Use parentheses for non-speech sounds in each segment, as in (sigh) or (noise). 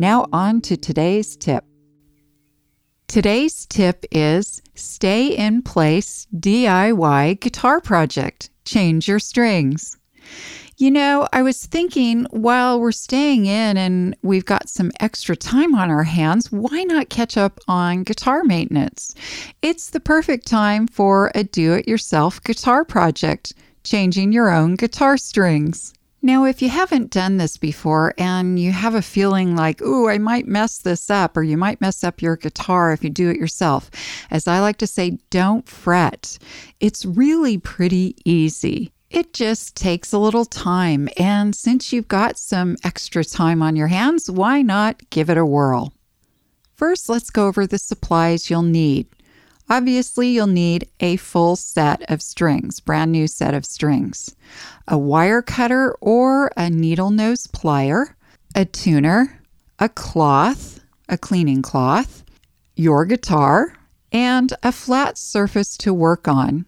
Now, on to today's tip. Today's tip is Stay in Place DIY Guitar Project. Change your strings. You know, I was thinking while we're staying in and we've got some extra time on our hands, why not catch up on guitar maintenance? It's the perfect time for a do it yourself guitar project, changing your own guitar strings. Now, if you haven't done this before and you have a feeling like, ooh, I might mess this up, or you might mess up your guitar if you do it yourself, as I like to say, don't fret. It's really pretty easy. It just takes a little time. And since you've got some extra time on your hands, why not give it a whirl? First, let's go over the supplies you'll need. Obviously, you'll need a full set of strings, brand new set of strings, a wire cutter or a needle nose plier, a tuner, a cloth, a cleaning cloth, your guitar, and a flat surface to work on.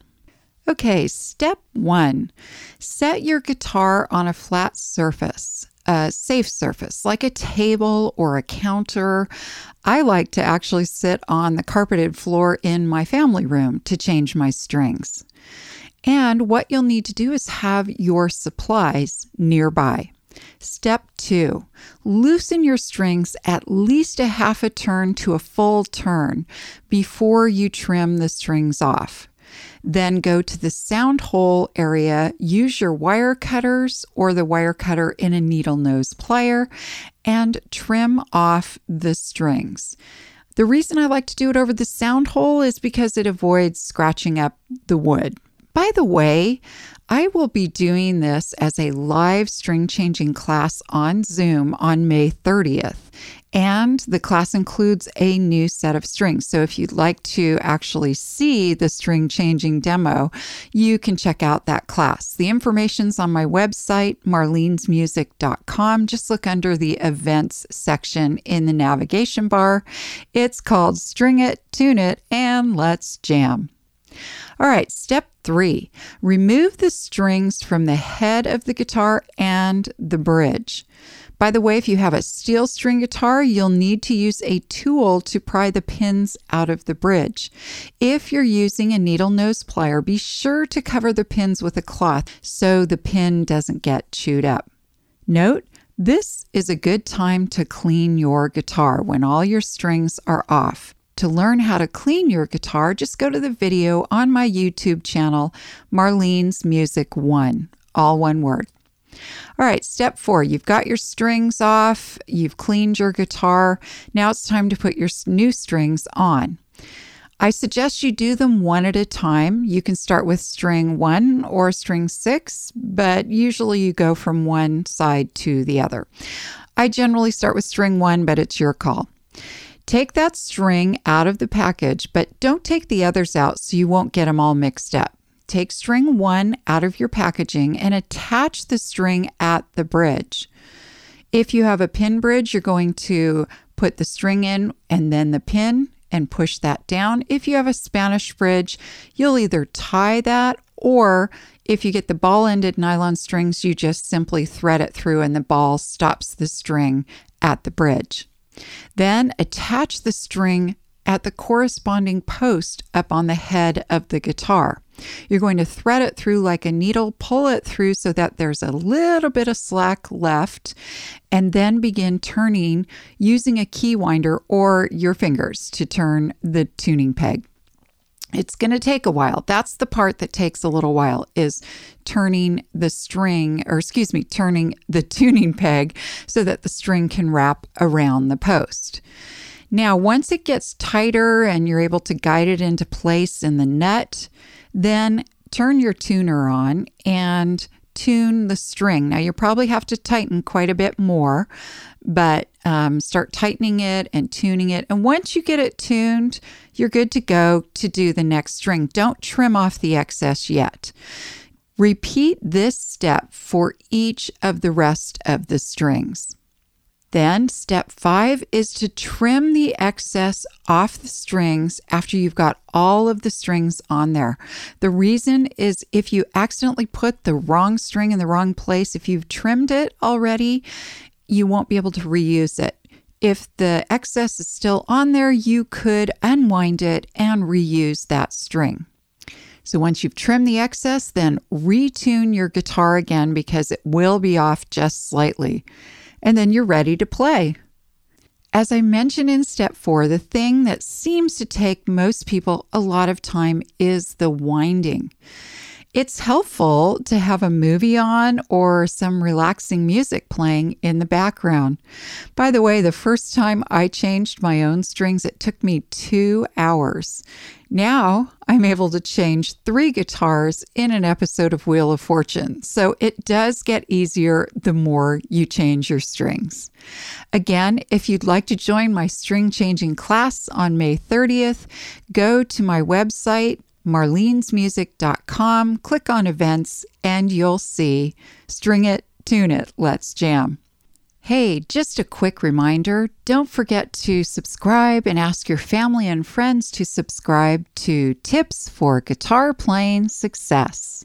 Okay, step one set your guitar on a flat surface a safe surface like a table or a counter. I like to actually sit on the carpeted floor in my family room to change my strings. And what you'll need to do is have your supplies nearby. Step two, loosen your strings at least a half a turn to a full turn before you trim the strings off. Then go to the sound hole area, use your wire cutters or the wire cutter in a needle nose plier, and trim off the strings. The reason I like to do it over the sound hole is because it avoids scratching up the wood. By the way, I will be doing this as a live string changing class on Zoom on May 30th. And the class includes a new set of strings. So if you'd like to actually see the string changing demo, you can check out that class. The information's on my website, marlenesmusic.com. Just look under the events section in the navigation bar. It's called String It, Tune It, and Let's Jam. All right, step three remove the strings from the head of the guitar and the bridge. By the way, if you have a steel string guitar, you'll need to use a tool to pry the pins out of the bridge. If you're using a needle nose plier, be sure to cover the pins with a cloth so the pin doesn't get chewed up. Note, this is a good time to clean your guitar when all your strings are off. To learn how to clean your guitar, just go to the video on my YouTube channel, Marlene's Music One, all one word. All right, step four you've got your strings off, you've cleaned your guitar. Now it's time to put your new strings on. I suggest you do them one at a time. You can start with string one or string six, but usually you go from one side to the other. I generally start with string one, but it's your call. Take that string out of the package, but don't take the others out so you won't get them all mixed up. Take string one out of your packaging and attach the string at the bridge. If you have a pin bridge, you're going to put the string in and then the pin and push that down. If you have a Spanish bridge, you'll either tie that or if you get the ball ended nylon strings, you just simply thread it through and the ball stops the string at the bridge. Then attach the string at the corresponding post up on the head of the guitar. You're going to thread it through like a needle, pull it through so that there's a little bit of slack left, and then begin turning using a key winder or your fingers to turn the tuning peg. It's going to take a while. That's the part that takes a little while is turning the string or excuse me, turning the (laughs) tuning peg so that the string can wrap around the post. Now, once it gets tighter and you're able to guide it into place in the nut, then turn your tuner on and tune the string. Now, you probably have to tighten quite a bit more, but um, start tightening it and tuning it. And once you get it tuned, you're good to go to do the next string. Don't trim off the excess yet. Repeat this step for each of the rest of the strings. Then, step five is to trim the excess off the strings after you've got all of the strings on there. The reason is if you accidentally put the wrong string in the wrong place, if you've trimmed it already, you won't be able to reuse it. If the excess is still on there, you could unwind it and reuse that string. So once you've trimmed the excess, then retune your guitar again because it will be off just slightly and then you're ready to play. As I mentioned in step four, the thing that seems to take most people a lot of time is the winding. It's helpful to have a movie on or some relaxing music playing in the background. By the way, the first time I changed my own strings, it took me two hours. Now I'm able to change three guitars in an episode of Wheel of Fortune. So it does get easier the more you change your strings. Again, if you'd like to join my string changing class on May 30th, go to my website, marlenesmusic.com, click on events, and you'll see String It, Tune It, Let's Jam. Hey, just a quick reminder don't forget to subscribe and ask your family and friends to subscribe to Tips for Guitar Playing Success.